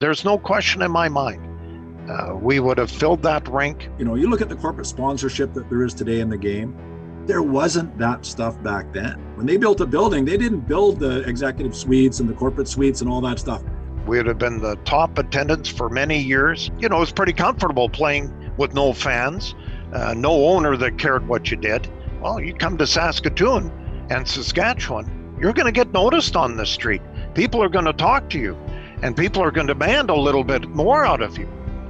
There's no question in my mind. Uh, we would have filled that rink. You know, you look at the corporate sponsorship that there is today in the game. There wasn't that stuff back then. When they built a building, they didn't build the executive suites and the corporate suites and all that stuff. We would have been the top attendance for many years. You know, it was pretty comfortable playing with no fans, uh, no owner that cared what you did. Well, you come to Saskatoon and Saskatchewan, you're going to get noticed on the street. People are going to talk to you, and people are going to demand a little bit more out of you.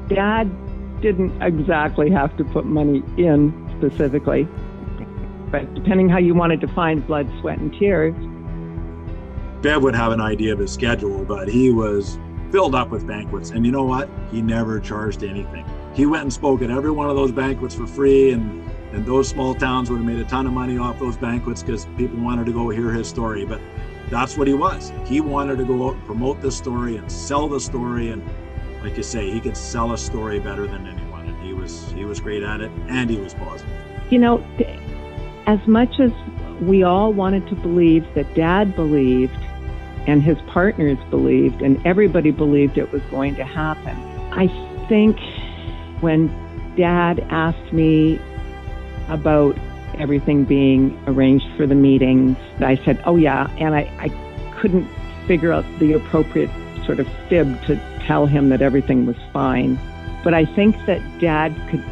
Dad didn't exactly have to put money in specifically, but depending how you wanted to find blood, sweat, and tears, Bev would have an idea of his schedule, but he was filled up with banquets. And you know what? He never charged anything. He went and spoke at every one of those banquets for free, and and those small towns would have made a ton of money off those banquets because people wanted to go hear his story. But that's what he was. He wanted to go out and promote the story and sell the story. And like you say, he could sell a story better than anyone. And he was he was great at it, and he was positive. You know, as much as we all wanted to believe that Dad believed and his partners believed, and everybody believed it was going to happen. I think when Dad asked me about everything being arranged for the meetings, I said, Oh, yeah. And I, I couldn't figure out the appropriate sort of fib to tell him that everything was fine. But I think that Dad could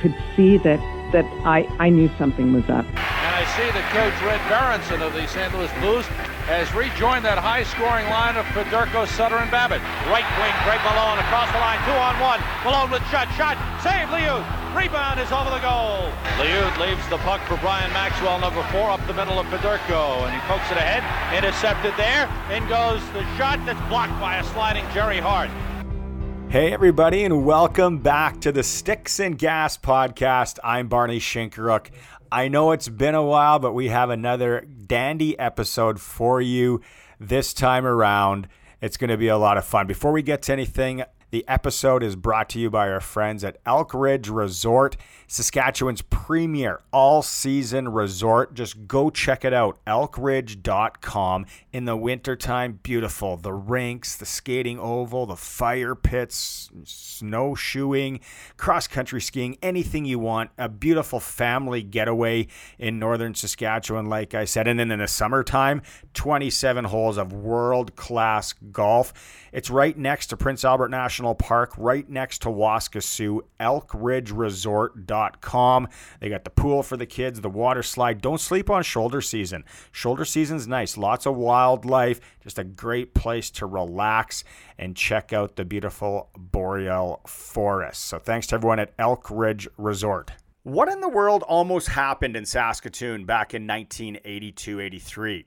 could see that that I, I knew something was up. And I see that coach Red Berenson of the St. Louis Blues has rejoined that high-scoring line of Federko Sutter and Babych. Right wing, Greg Malone across the line, two on one. Malone with shot, shot, save Liut. Rebound is over the goal. Liut leaves the puck for Brian Maxwell, number four, up the middle of Federko, and he pokes it ahead, intercepted there. In goes the shot that's blocked by a sliding Gerry Hart. Hey, everybody, and welcome back to the Sticks and Gas podcast. I'm Barney Shinkaruk. I know it's been a while, but we have another dandy episode for you this time around. It's going to be a lot of fun. Before we get to anything, the episode is brought to you by our friends at Elk Ridge Resort, Saskatchewan's premier all season resort. Just go check it out, elkridge.com. In the wintertime, beautiful. The rinks, the skating oval, the fire pits, snowshoeing, cross country skiing, anything you want. A beautiful family getaway in northern Saskatchewan, like I said. And then in the summertime, 27 holes of world class golf. It's right next to Prince Albert National Park, right next to Waskesiu, elkridgeresort.com. They got the pool for the kids, the water slide. Don't sleep on shoulder season. Shoulder season's nice. Lots of wildlife, just a great place to relax and check out the beautiful boreal forest. So thanks to everyone at Elk Ridge Resort. What in the world almost happened in Saskatoon back in 1982 83?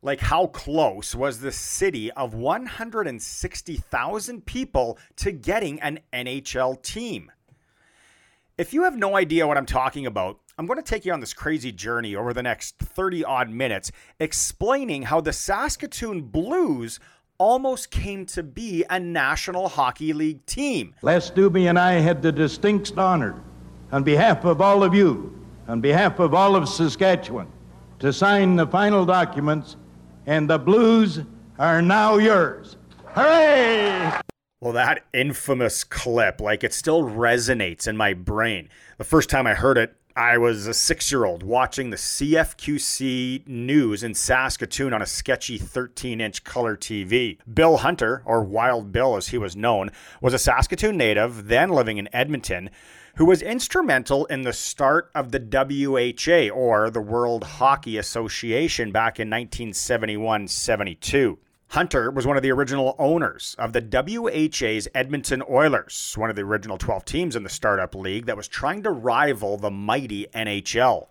Like, how close was the city of 160,000 people to getting an NHL team? If you have no idea what I'm talking about, I'm going to take you on this crazy journey over the next 30 odd minutes, explaining how the Saskatoon Blues almost came to be a National Hockey League team. Les Dubé and I had the distinct honor, on behalf of all of you, on behalf of all of Saskatchewan, to sign the final documents and the Blues are now yours. Hooray! Well, that infamous clip, like it still resonates in my brain. The first time I heard it, I was a six year old watching the CFQC news in Saskatoon on a sketchy 13 inch color TV. Bill Hunter, or Wild Bill as he was known, was a Saskatoon native, then living in Edmonton, who was instrumental in the start of the WHA, or the World Hockey Association, back in 1971 72. Hunter was one of the original owners of the WHA's Edmonton Oilers, one of the original 12 teams in the startup league that was trying to rival the mighty NHL.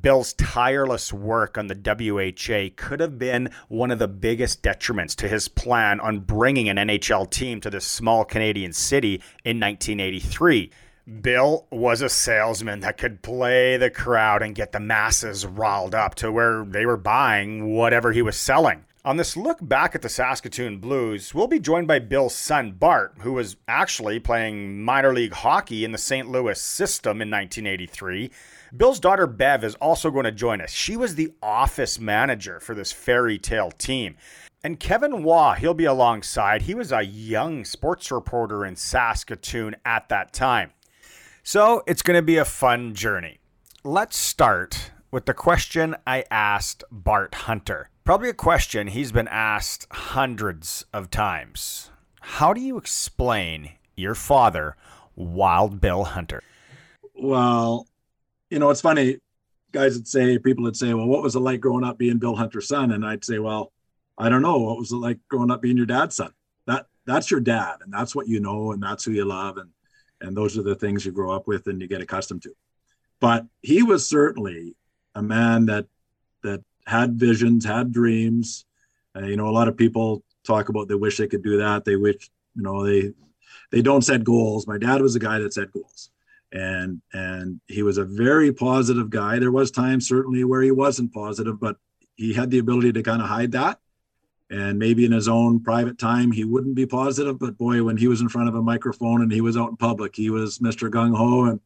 Bill's tireless work on the WHA could have been one of the biggest detriments to his plan on bringing an NHL team to this small Canadian city in 1983. Bill was a salesman that could play the crowd and get the masses riled up to where they were buying whatever he was selling. On this look back at the Saskatoon Blues, we'll be joined by Bill's son Bart, who was actually playing minor league hockey in the St. Louis system in 1983. Bill's daughter Bev is also going to join us. She was the office manager for this fairy tale team. And Kevin Waugh, he'll be alongside. He was a young sports reporter in Saskatoon at that time. So it's going to be a fun journey. Let's start with the question I asked Bart Hunter. Probably a question he's been asked hundreds of times. How do you explain your father, Wild Bill Hunter? Well, you know, it's funny. Guys would say, people would say, well, what was it like growing up being Bill Hunter's son? And I'd say, well, I don't know. What was it like growing up being your dad's son? That that's your dad, and that's what you know, and that's who you love, and and those are the things you grow up with and you get accustomed to. But he was certainly a man that that had visions, had dreams. Uh, you know, a lot of people talk about they wish they could do that. They wish, you know, they they don't set goals. My dad was a guy that set goals and and he was a very positive guy there was times certainly where he wasn't positive but he had the ability to kind of hide that and maybe in his own private time he wouldn't be positive but boy when he was in front of a microphone and he was out in public he was mr gung-ho and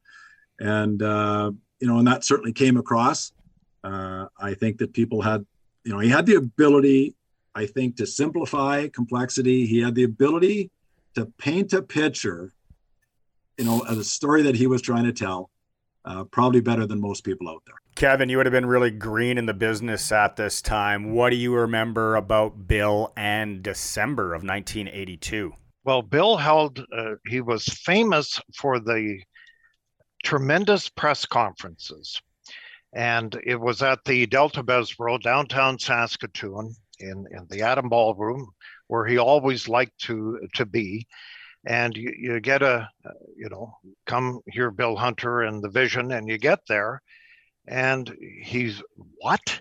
and uh, you know and that certainly came across. Uh, i think that people had you know he had the ability i think to simplify complexity. He had the ability to paint a picture you know of a story that he was trying to tell uh, probably better than most people out there Kevin, you would have been really green in the business at this time. What do you remember about Bill and December of 1982? Well, Bill held, uh, he was famous for the tremendous press conferences. And it was at the Delta Bessborough, downtown Saskatoon, in, in the Adam Ballroom, where he always liked to, to be and you, you get a you know come hear bill hunter and the vision and you get there and he's what?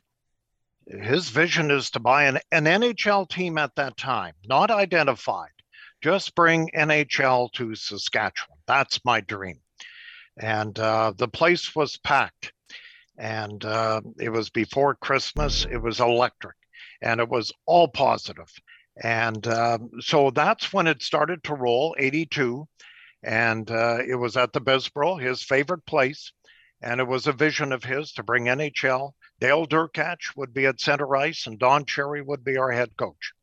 His vision is to buy an, an NHL team at that time, not identified. Just bring NHL to Saskatchewan. That's my dream. And uh, the place was packed. And uh, it was before Christmas. It was electric. And it was all positive. And um, so that's when it started to roll, 82. And uh, it was at the Bessborough, his favorite place and it was a vision of his to bring NHL. Dale Derkatch would be at center ice, and Don Cherry would be our head coach.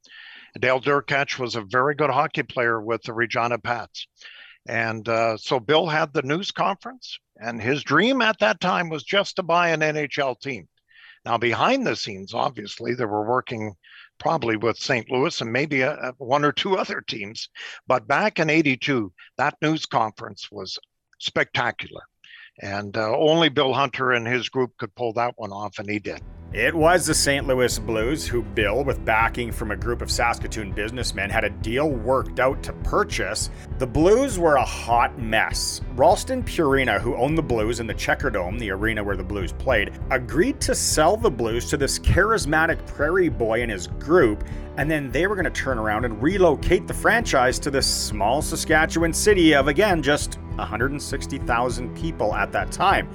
Dale Derkatch was a very good hockey player with the Regina Pats. And uh, so Bill had the news conference, and his dream at that time was just to buy an NHL team. Now, behind the scenes, obviously, they were working probably with St. Louis and maybe a, a, one or two other teams. But back in 82, that news conference was spectacular. And uh, only Bill Hunter and his group could pull that one off, and he did. It was the St. Louis Blues who Bill, with backing from a group of Saskatoon businessmen, had a deal worked out to purchase. The Blues were a hot mess. Ralston Purina, who owned the Blues in the Checkerdome, the arena where the Blues played, agreed to sell the Blues to this charismatic prairie boy and his group, and then they were going to turn around and relocate the franchise to this small Saskatchewan city of, again, just 160,000 people at that time.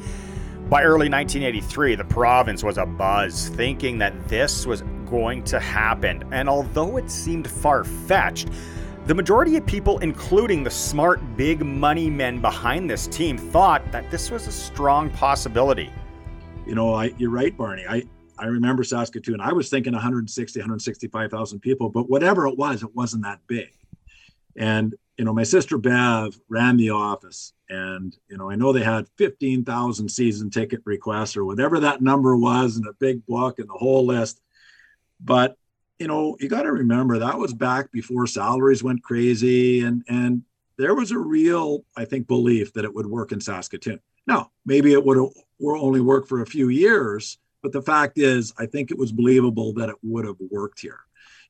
By early 1983, the province was abuzz, thinking that this was going to happen. And although it seemed far fetched, the majority of people, including the smart big money men behind this team, thought that this was a strong possibility. You know, I, you're right, Barney. I, I remember Saskatoon. I was thinking 160, 165,000 people, but whatever it was, it wasn't that big. And you know, my sister Bev ran the office, and you know, I know they had 15,000 season ticket requests or whatever that number was, and a big book and the whole list. But you know, you got to remember that was back before salaries went crazy, and and there was a real, I think, belief that it would work in Saskatoon. Now, maybe it would only work for a few years, but the fact is, I think it was believable that it would have worked here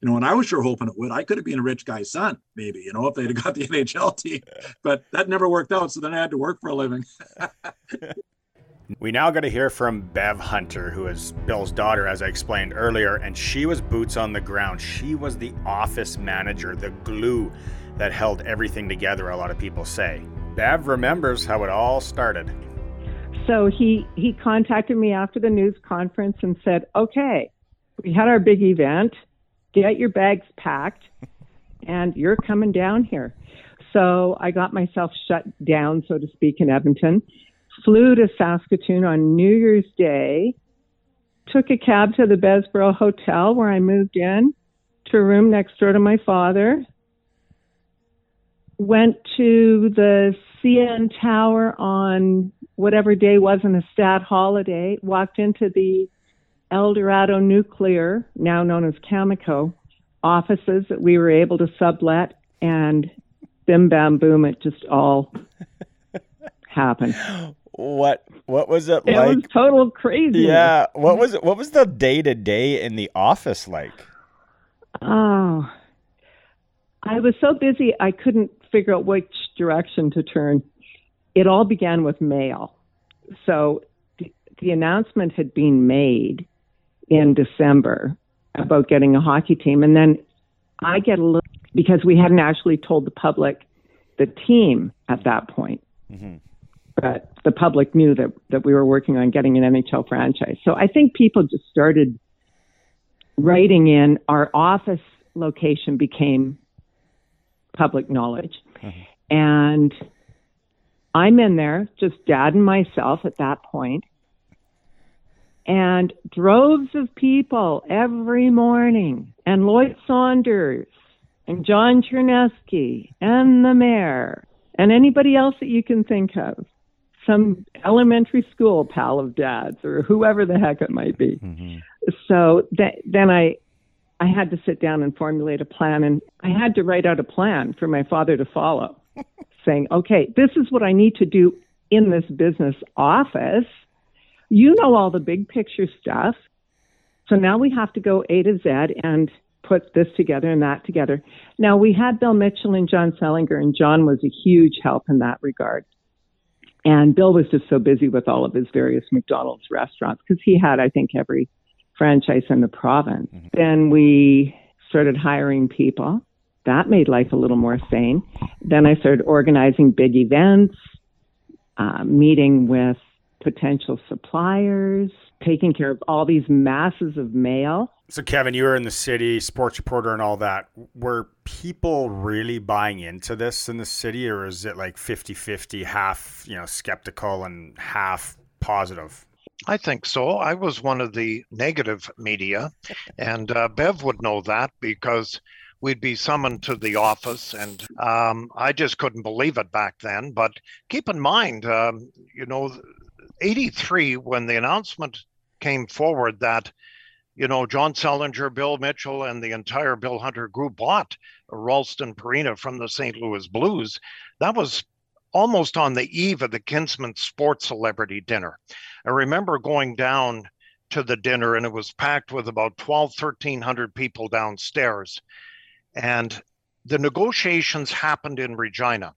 you know, and I was sure hoping it would. I could have been a rich guy's son, maybe, you know, if they'd have got the NHL team, but that never worked out. So then I had to work for a living. we now got to hear from Bev Hunter, who is Bill's daughter, as I explained earlier, and she was boots on the ground. She was the office manager, the glue that held everything together, a lot of people say. Bev remembers how it all started. So he, he contacted me after the news conference and said, okay, we had our big event get your bags packed and you're coming down here. So I got myself shut down, so to speak, in Edmonton, flew to Saskatoon on New Year's Day, took a cab to the Bessborough Hotel where I moved in, to a room next door to my father, went to the CN Tower on whatever day wasn't a stat holiday, walked into the El Dorado Nuclear, now known as Cameco, offices that we were able to sublet, and bim bam boom, it just all happened. What what was it, It like? It was total crazy. yeah, what was it? What was the day to day in the office like? Oh, I was so busy I couldn't figure out which direction to turn. It all began with mail. So the, the announcement had been made in December about getting a hockey team, and then I get a little because we hadn't actually told the public the team at that point. Mm-hmm. But the public knew that, that we were working on getting an NHL franchise. So I think people just started writing in our office location became public knowledge. Mm-hmm. And I'm in there, just dad and myself at that point, and droves of people every morning, and Lloyd Saunders, and John Chernesky, and the mayor, and anybody else that you can think of. Some elementary school pal of dad's, or whoever the heck it might be. Mm-hmm. So th- then I I had to sit down and formulate a plan, and I had to write out a plan for my father to follow, saying, okay, this is what I need to do in this business office. You know all the big picture stuff. So now we have to go A to Z and put this together and that together. Now we had Bill Mitchell and John Selinger, and John was a huge help in that regard. And Bill was just so busy with all of his various McDonald's restaurants because he had, I think, every franchise in the province. Then we started hiring people. That made life a little more sane. Then I started organizing big events, uh, meeting with potential suppliers, taking care of all these masses of mail. So, Kevin, you were in the city, sports reporter, and all that. Were people really buying into this in the city, or is it like 50 50, half you know skeptical and half positive? I think so. I was one of the negative media, and uh, Bev would know that because we'd be summoned to the office, and um, I just couldn't believe it back then. But keep in mind, um, you know, 83, when the announcement came forward that, you know, John Selinger, Bill Mitchell, and the entire Bill Hunter group bought Ralston Purina from the St. Louis Blues, that was almost on the eve of the Kinsmen Sports Celebrity Dinner. I remember going down to the dinner and it was packed with about 12, 1300 people downstairs. And the negotiations happened in Regina.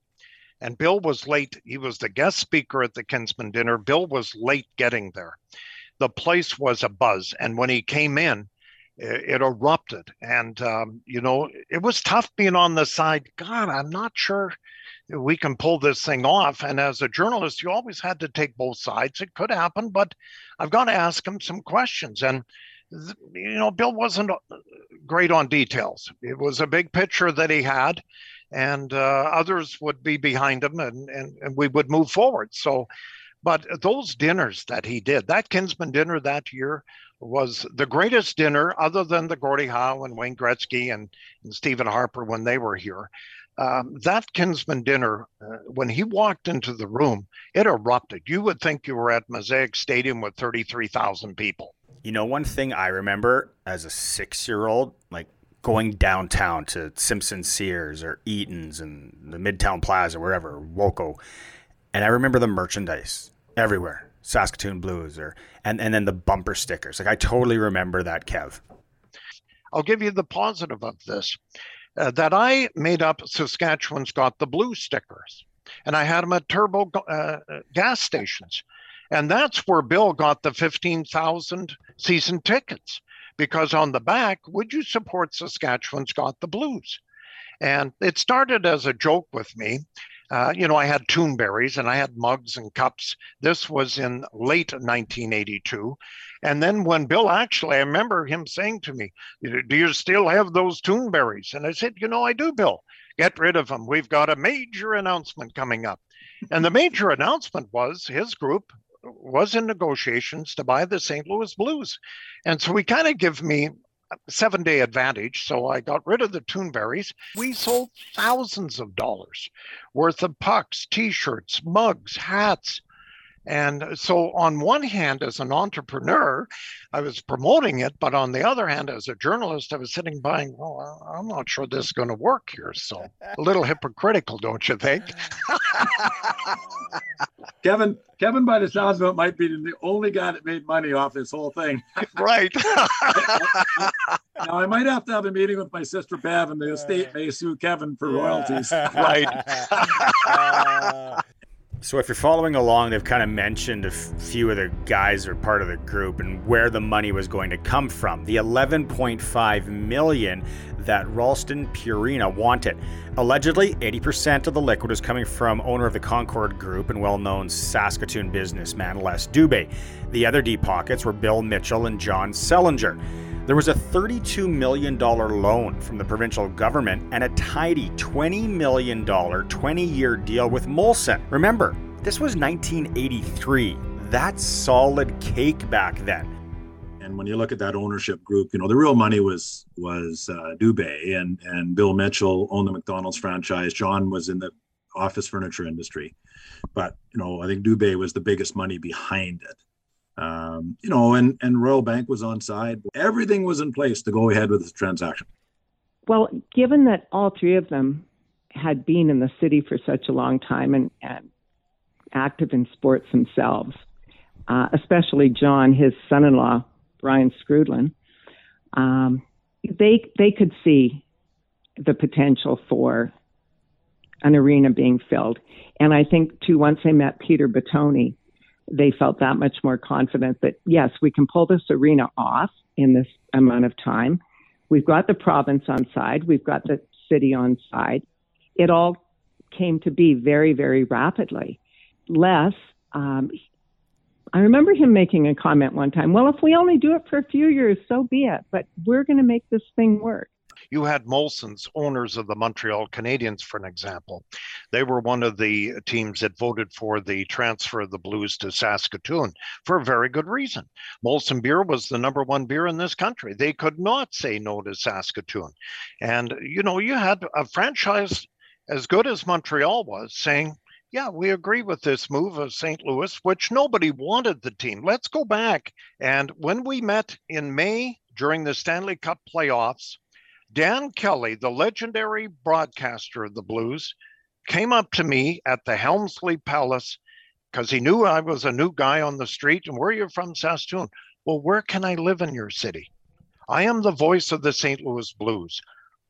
And Bill was late. He was the guest speaker at the Kinsmen dinner. Bill was late getting there. The place was a buzz. And when he came in, it, it erupted. And, um, you know, it was tough being on the side. God, I'm not sure we can pull this thing off. And as a journalist, you always had to take both sides. It could happen, but I've got to ask him some questions. And, you know, Bill wasn't great on details. It was a big picture that he had, and uh, others would be behind him, and, and, and we would move forward. So, but those dinners that he did, that Kinsmen dinner that year was the greatest dinner other than the Gordie Howe and Wayne Gretzky and, and Stephen Harper when they were here. Um, that Kinsmen dinner, uh, when he walked into the room, it erupted. You would think you were at Mosaic Stadium with 33,000 people. You know, one thing I remember as a six year old, like going downtown to Simpson Sears or Eaton's and the Midtown Plaza, wherever, Woolco. And I remember the merchandise everywhere. Saskatoon Blues or and, and then the bumper stickers. Like I totally remember that, Kev. I'll give you the positive of this. Uh, that I made up Saskatchewan's got the blue stickers, and I had them at turbo uh, gas stations. And that's where Bill got the 15,000 season tickets because on the back, would you support Saskatchewan's got the blues? And it started as a joke with me. Uh, you know, I had Toonberries and I had mugs and cups. This was in late 1982. And then when Bill actually, I remember him saying to me, Do you still have those Toonberries? And I said, You know, I do, Bill. Get rid of them. We've got a major announcement coming up. And the major announcement was his group was in negotiations to buy the St. Louis Blues. And so he kind of give me seven day advantage. So I got rid of the Tune-Berries. We sold thousands of dollars worth of pucks, t shirts, mugs, hats. And so, on one hand, as an entrepreneur, I was promoting it, but on the other hand, as a journalist, I was sitting by, and, well, I'm not sure this is going to work here. So, a little hypocritical, don't you think? Kevin, Kevin, by the sounds of it, might be the only guy that made money off this whole thing. right. now, I might have to have a meeting with my sister Bev, and the estate uh, may sue Kevin for royalties. right. Uh, So, if you're following along, they've kind of mentioned a f- few of the guys are part of the group and where the money was going to come from. The 11.5 million that Ralston Purina wanted. Allegedly, 80% of the liquid is coming from owner of the Concord Group and well-known Saskatoon businessman Les Dubé. The other deep pockets were Bill Mitchell and John Sellinger. There was a $32 million loan from the provincial government and a tidy $20 million 20 year deal with Molson. Remember, this was 1983. That's solid cake back then. And when you look at that ownership group, you know the real money was was uh, Dubé and and Bill Mitchell owned the McDonald's franchise. John was in the office furniture industry, but you know I think Dubé was the biggest money behind it um, you know, and and Royal Bank was on side. Everything was in place to go ahead with the transaction. Well, given that all three of them had been in the city for such a long time and, and active in sports themselves, uh, especially John, his son-in-law Brian Skrudland, um, they they could see the potential for an arena being filled. And I think too, once they met Peter Bottone, they felt that much more confident that yes, we can pull this arena off in this amount of time. We've got the province on side, we've got the city on side. It all came to be very, very rapidly. Les, um, I remember him making a comment one time. Well, if we only do it for a few years, so be it. But we're going to make this thing work. You had Molson's owners of the Montreal Canadiens, for an example. They were one of the teams that voted for the transfer of the Blues to Saskatoon for a very good reason. Molson beer was the number one beer in this country. They could not say no to Saskatoon. And, you know, you had a franchise as good as Montreal was saying, yeah, we agree with this move of St. Louis, which nobody wanted the team. Let's go back. And when we met in May during the Stanley Cup playoffs, Dan Kelly, the legendary broadcaster of the Blues, came up to me at the Helmsley Palace because he knew I was a new guy on the street. And where are you from, Saskatoon? Well, where can I live in your city? I am the voice of the St. Louis Blues.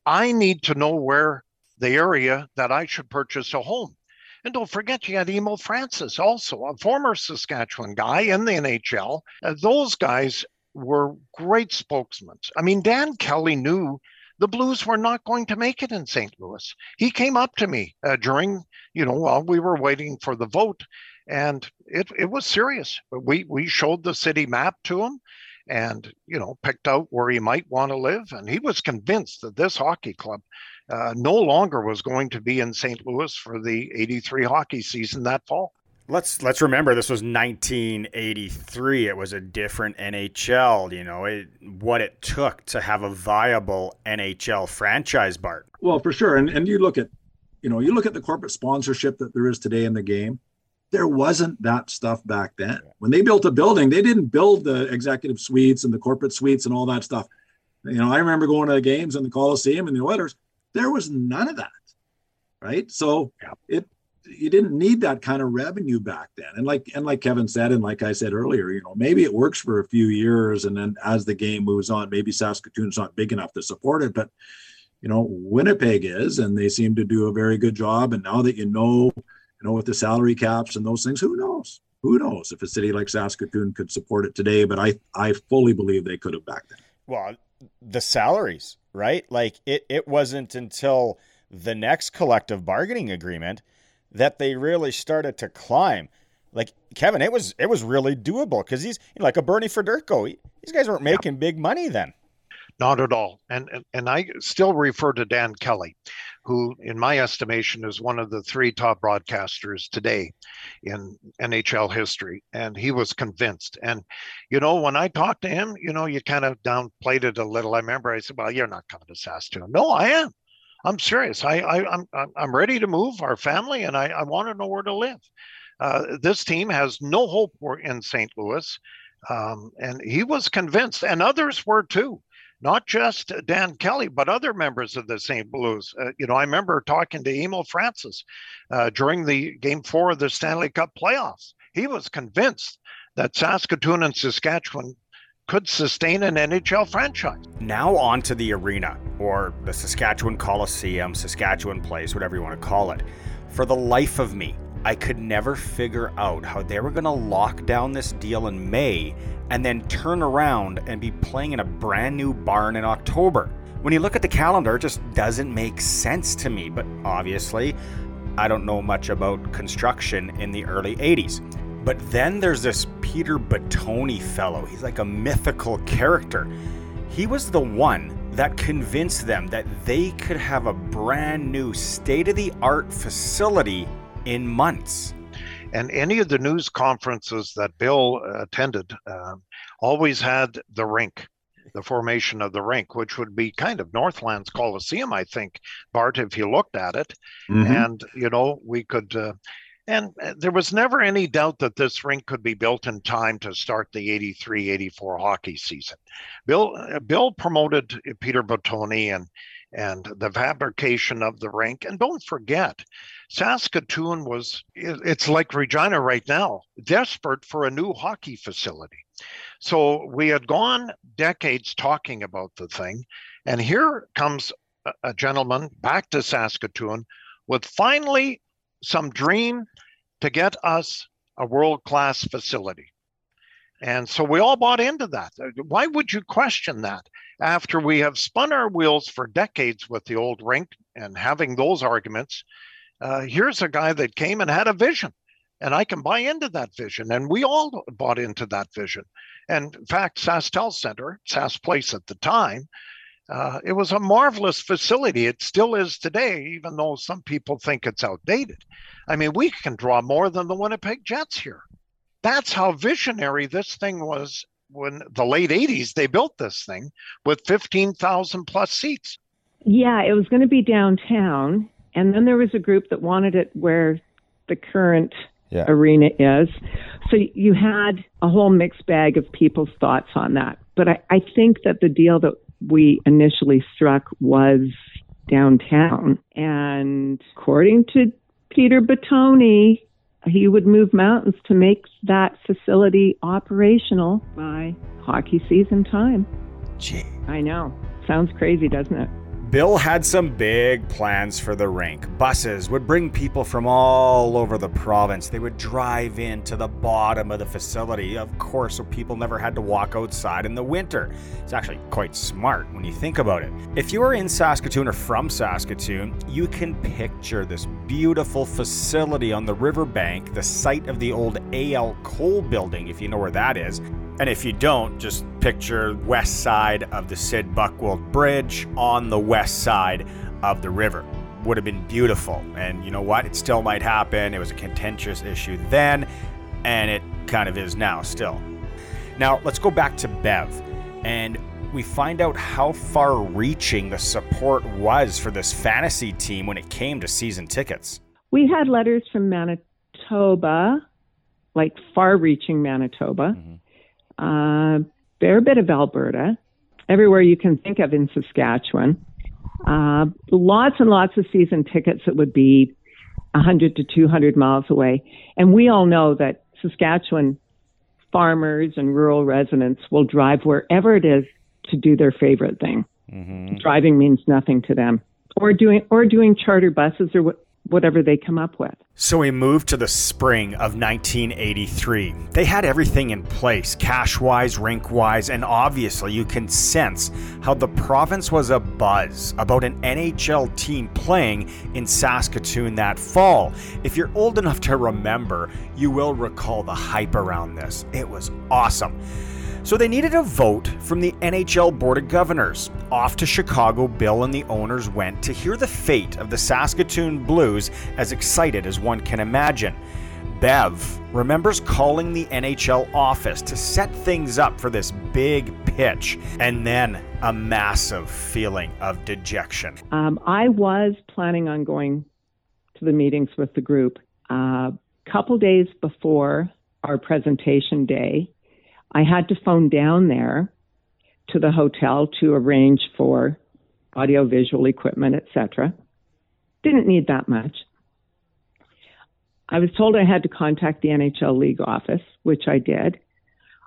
I need to know where the area that I should purchase a home. And don't forget, you had Emile Francis, also a former Saskatchewan guy in the NHL. Uh, those guys were great spokesmen. I mean, Dan Kelly knew the Blues were not going to make it in St. Louis. He came up to me uh, during, you know, while we were waiting for the vote, and it, it was serious. We we showed the city map to him, and you know, picked out where he might want to live, and he was convinced that this hockey club uh, no longer was going to be in St. Louis for the '83 hockey season that fall. Let's let's remember this was 1983. It was a different NHL. You know it, what it took to have a viable NHL franchise, Bart. Well, for sure, and and you look at, you know, you look at the corporate sponsorship that there is today in the game. There wasn't that stuff back then. When they built a building, they didn't build the executive suites and the corporate suites and all that stuff. You know, I remember going to the games in the Coliseum and the Oilers. There was none of that, right? So yeah. it you didn't need that kind of revenue back then. And like and like Kevin said, and like I said earlier, you know, maybe it works for a few years, and then as the game moves on, maybe Saskatoon's not big enough to support it, but you know, Winnipeg is, and they seem to do a very good job. And now that you know, you know, with the salary caps and those things, who knows? Who knows if a city like Saskatoon could support it today? But I I fully believe they could have back then. Well, the salaries, right? Like it it wasn't until the next collective bargaining agreement that they really started to climb. Like Kevin, it was it was really doable because he's you know, like a Bernie Federko. These guys weren't making big money then. Not at all. And, and and I still refer to Dan Kelly, who, in my estimation, is one of the three top broadcasters today in NHL history. And he was convinced. And you know, when I talked to him, you know, you kind of downplayed it a little. I remember I said, "Well, you're not coming to Saskatoon." No, I am. I'm serious. I, I I'm I'm ready to move our family, and I, I want to know where to live. Uh, this team has no hope in St. Louis, um, and he was convinced, and others were too. Not just Dan Kelly, but other members of the St. Blues. Uh, you know, I remember talking to Emile Francis uh, during the Game Four of the Stanley Cup playoffs. He was convinced that Saskatoon and Saskatchewan could sustain an NHL franchise. Now on to the arena, or the Saskatchewan Coliseum, Saskatchewan Place, whatever you want to call it. For the life of me, I could never figure out how they were going to lock down this deal in May and then turn around and be playing in a brand new barn in October. When you look at the calendar, it just doesn't make sense to me, but obviously, I don't know much about construction in the early 80s. But then there's this Peter Bottone fellow. He's like a mythical character. He was the one that convinced them that they could have a brand new state of the art facility in months. And any of the news conferences that Bill attended uh, always had the rink, the formation of the rink, which would be kind of Northlands Coliseum, I think, Bart, if you looked at it. Mm-hmm. And, you know, we could. Uh, and uh, there was never any doubt that this rink could be built in time to start the 83 84 hockey season. Bill, uh, Bill promoted Peter Bottone and, and the fabrication of the rink. And don't forget, Saskatoon was, it's like Regina right now, desperate for a new hockey facility. So we had gone decades talking about the thing. And here comes a gentleman back to Saskatoon with finally some dream to get us a world class facility. And so we all bought into that. Why would you question that after we have spun our wheels for decades with the old rink and having those arguments? Uh, here's a guy that came and had a vision, and I can buy into that vision. And we all bought into that vision. And in fact, SaskTel Center, Sask Place at the time, uh, it was a marvelous facility. It still is today, even though some people think it's outdated. I mean, we can draw more than the Winnipeg Jets here. That's how visionary this thing was when the late 80s they built this thing with 15,000 plus seats. Yeah, it was going to be downtown. And then there was a group that wanted it where the current yeah. arena is. So you had a whole mixed bag of people's thoughts on that. But I, I think that the deal that we initially struck was downtown. And according to Peter Bottone, he would move mountains to make that facility operational by hockey season time. Gee. I know. Sounds crazy, doesn't it? Bill had some big plans for the rink. Buses would bring people from all over the province. They would drive in to the bottom of the facility, of course, so people never had to walk outside in the winter. It's actually quite smart when you think about it. If you are in Saskatoon or from Saskatoon, you can picture this beautiful facility on the riverbank, the site of the old AL Cole building, if you know where that is. And if you don't, just picture west side of the Sid Buckwold Bridge on the west side of the river. Would have been beautiful. And you know what? It still might happen. It was a contentious issue then, and it kind of is now still. Now, let's go back to Bev. And we find out how far reaching the support was for this fantasy team when it came to season tickets. We had letters from Manitoba, like far reaching Manitoba. Mm-hmm uh, fair bit of Alberta, everywhere you can think of in Saskatchewan. Uh, lots and lots of season tickets that would be 100 to 200 miles away. And we all know that Saskatchewan farmers and rural residents will drive wherever it is to do their favorite thing. Mm-hmm. Driving means nothing to them. Or doing or doing charter buses or whatever they come up with. So we moved to the spring of 1983. They had everything in place, cash wise, rink wise, and obviously you can sense how the province was a buzz about an NHL team playing in Saskatoon that fall. If you're old enough to remember, you will recall the hype around this. It was awesome. So they needed a vote from the NHL Board of Governors. Off to Chicago, Bill and the owners went to hear the fate of the Saskatoon Blues, as excited as one can imagine. Bev remembers calling the NHL office to set things up for this big pitch, and then a massive feeling of dejection. Um, I was planning on going to the meetings with the group. A uh, couple days before our presentation day, I had to phone down there to the hotel to arrange for audiovisual equipment, etc. Didn't need that much. I was told I had to contact the NHL league office, which I did.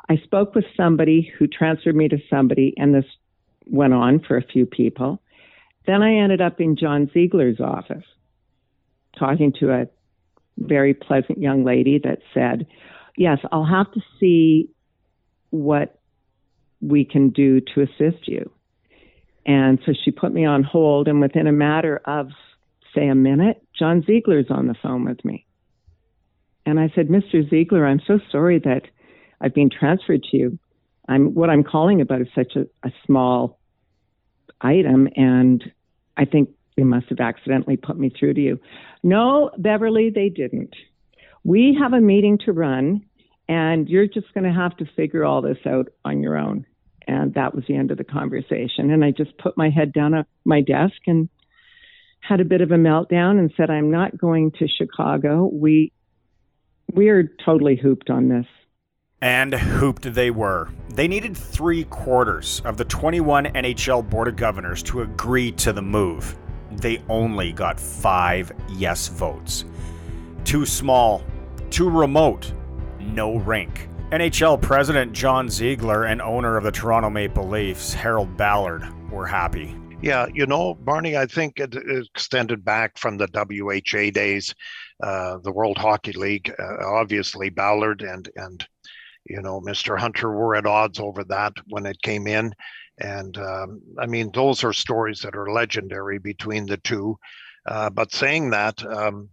I spoke with somebody who transferred me to somebody, and this went on for a few people. Then I ended up in John Ziegler's office, talking to a very pleasant young lady that said, Yes, I'll have to see what we can do to assist you. And so she put me on hold, and within a matter of, say, a minute, John Ziegler's on the phone with me. And I said, Mr. Ziegler, I'm so sorry that I've been transferred to you. I'm what I'm calling about is such a, a small item, and I think they must have accidentally put me through to you. No, Beverly, they didn't. We have a meeting to run, and you're just going to have to figure all this out on your own. And that was the end of the conversation. And I just put my head down at my desk and had a bit of a meltdown and said, I'm not going to Chicago. We we are totally hooped on this. And hooped they were. They needed three quarters of the 21 NHL Board of Governors to agree to the move. They only got five yes votes. Too small, too remote, no rink. NHL President John Ziegler and owner of the Toronto Maple Leafs, Harold Ballard, were happy. Yeah, you know, Barney, I think it extended back from the WHA days, uh, the World Hockey League. Uh, obviously, Ballard and and you know Mr. Hunter were at odds over that when it came in, and um, I mean those are stories that are legendary between the two. Uh, but saying that, um,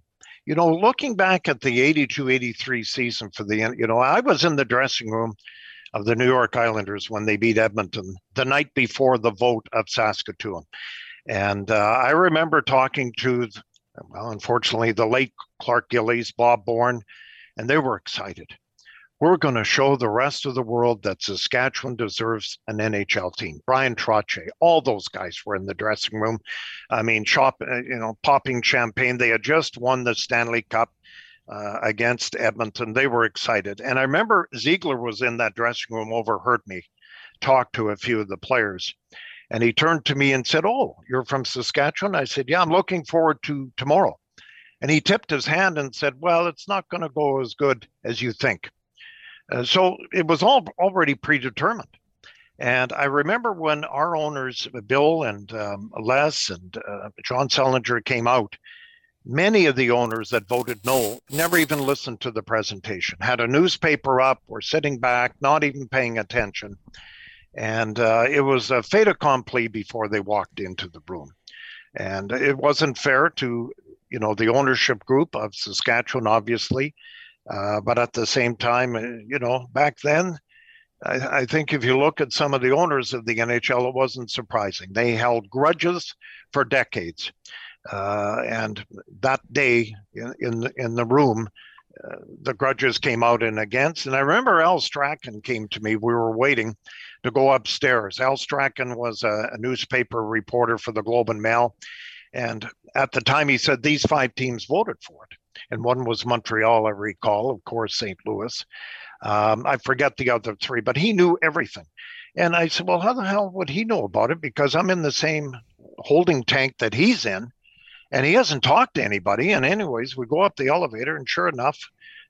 you know, looking back at the 82-83 season for the, you know, I was in the dressing room of the New York Islanders when they beat Edmonton the night before the vote of Saskatoon. And uh, I remember talking to, well, unfortunately, the late Clark Gillies, Bob Bourne, and they were excited. We're going to show the rest of the world that Saskatchewan deserves an NHL team. Bryan Trottier, all those guys were in the dressing room. I mean, shop, uh, you know, popping champagne. They had just won the Stanley Cup uh, against Edmonton. They were excited. And I remember Ziegler was in that dressing room, overheard me talk to a few of the players. And he turned to me and said, Oh, you're from Saskatchewan? I said, Yeah, I'm looking forward to tomorrow. And he tipped his hand and said, Well, it's not going to go as good as you think. Uh, so it was all already predetermined. And I remember when our owners, Bill and um, Les and uh, John Sellinger, came out many of the owners that voted no never even listened to the presentation, had a newspaper up, were sitting back, not even paying attention. And uh, it was a fait accompli before they walked into the room. And it wasn't fair to, you know, the ownership group of Saskatchewan, obviously. Uh, but at the same time, uh, you know, back then, I, I think if you look at some of the owners of the NHL, it wasn't surprising. They held grudges for decades. Uh, and that day in, in, in the room, uh, the grudges came out and against. And I remember Al Strachan came to me. We were waiting to go upstairs. Al Strachan was a, a newspaper reporter for the Globe and Mail. And at the time, he said these five teams voted for it. And one was Montreal, I recall, of course, St. Louis. Um, I forget the other three, but he knew everything. And I said, Well, how the hell would he know about it? Because I'm in the same holding tank that he's in and he hasn't talked to anybody. And anyways, we go up the elevator, and sure enough,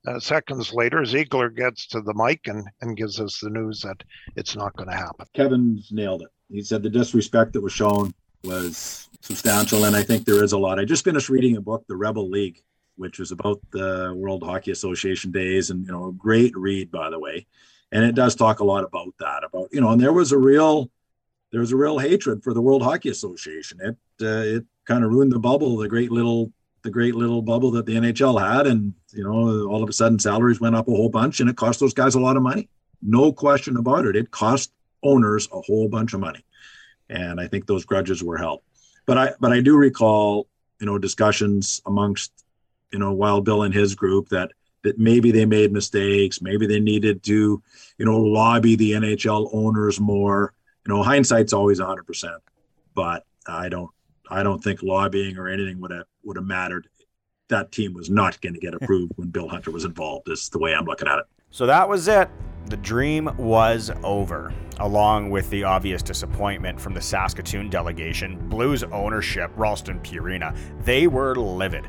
uh, seconds later, Ziegler gets to the mic and, and gives us the news that it's not going to happen. Kevin's nailed it. He said the disrespect that was shown was substantial, and I think there is a lot. I just finished reading a book, The Rebel League, which was about the World Hockey Association days, and you know, a great read by the way. And it does talk a lot about that, about you know, and there was a real, there was a real hatred for the World Hockey Association. It uh, it kind of ruined the bubble, the great little the great little bubble that the NHL had, and you know all of a sudden salaries went up a whole bunch, and it cost those guys a lot of money. no question about it. It cost owners a whole bunch of money, and I think those grudges were held. But I but I do recall you know discussions amongst you know Wild Bill and his group that that maybe they made mistakes, maybe they needed to you know lobby the NHL owners more. You know, hindsight's always 100, percent but I don't I don't think lobbying or anything would have would have mattered. That team was not going to get approved when Bill Hunter was involved. Is the way I'm looking at it. So that was it. The dream was over, along with the obvious disappointment from the Saskatoon delegation. Blues ownership, Ralston Purina, they were livid.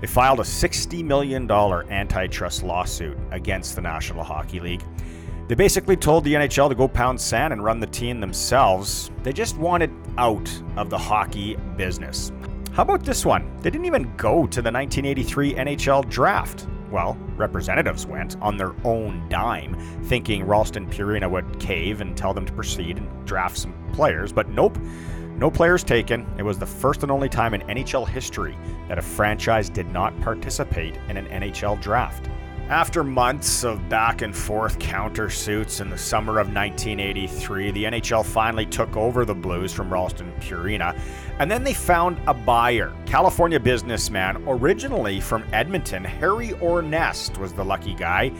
They filed a $60 million antitrust lawsuit against the National Hockey League. They basically told the NHL to go pound sand and run the team themselves. They just wanted out of the hockey business. How about this one? They didn't even go to the 1983 NHL draft. Well, representatives went on their own dime, thinking Ralston Purina would cave and tell them to proceed and draft some players, but nope. No players taken. It was the first and only time in NHL history that a franchise did not participate in an NHL draft. After months of back and forth countersuits in the summer of 1983, the NHL finally took over the Blues from Ralston Purina, and then they found a buyer. California businessman, originally from Edmonton, Harry Ornest was the lucky guy.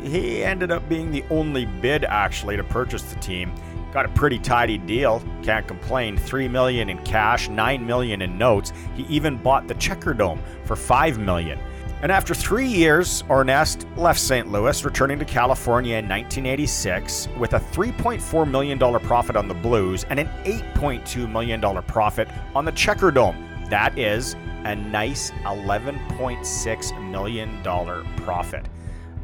He ended up being the only bid actually to purchase the team. Got a pretty tidy deal, can't complain. 3 million in cash, 9 million in notes. He even bought the Checker Dome for 5 million. And after three years, Ornest left St. Louis, returning to California in 1986 with a $3.4 million profit on the Blues and an $8.2 million profit on the Checker Dome. That is a nice $11.6 million profit.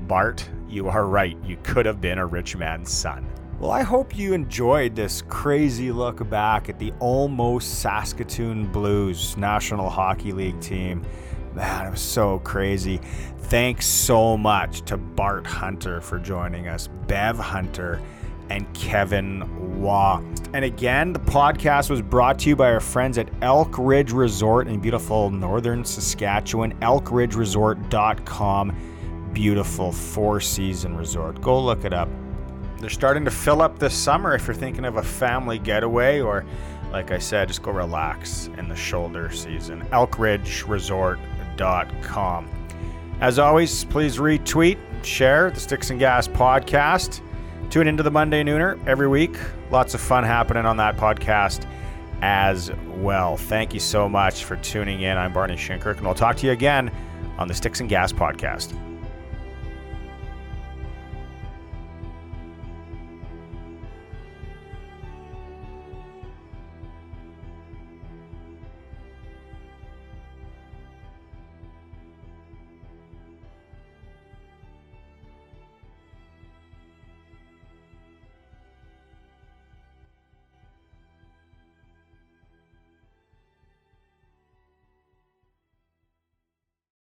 Bart, you are right. You could have been a rich man's son. Well, I hope you enjoyed this crazy look back at the almost Saskatoon Blues National Hockey League team. Man, it was so crazy. Thanks so much to Bart Hunter for joining us, Bev Hunter, and Kevin Waugh. And again, the podcast was brought to you by our friends at Elk Ridge Resort in beautiful northern Saskatchewan, elkridgeresort.com. Beautiful four season resort. Go look it up. They're starting to fill up this summer if you're thinking of a family getaway or like I said, just go relax in the shoulder season. Elk Ridge As always, please retweet, share the Sticks and Gas podcast. Tune into the Monday Nooner every week. Lots of fun happening on that podcast as well. Thank you so much for tuning in. I'm Barney Shinkirk, and we'll talk to you again on the Sticks and Gas podcast.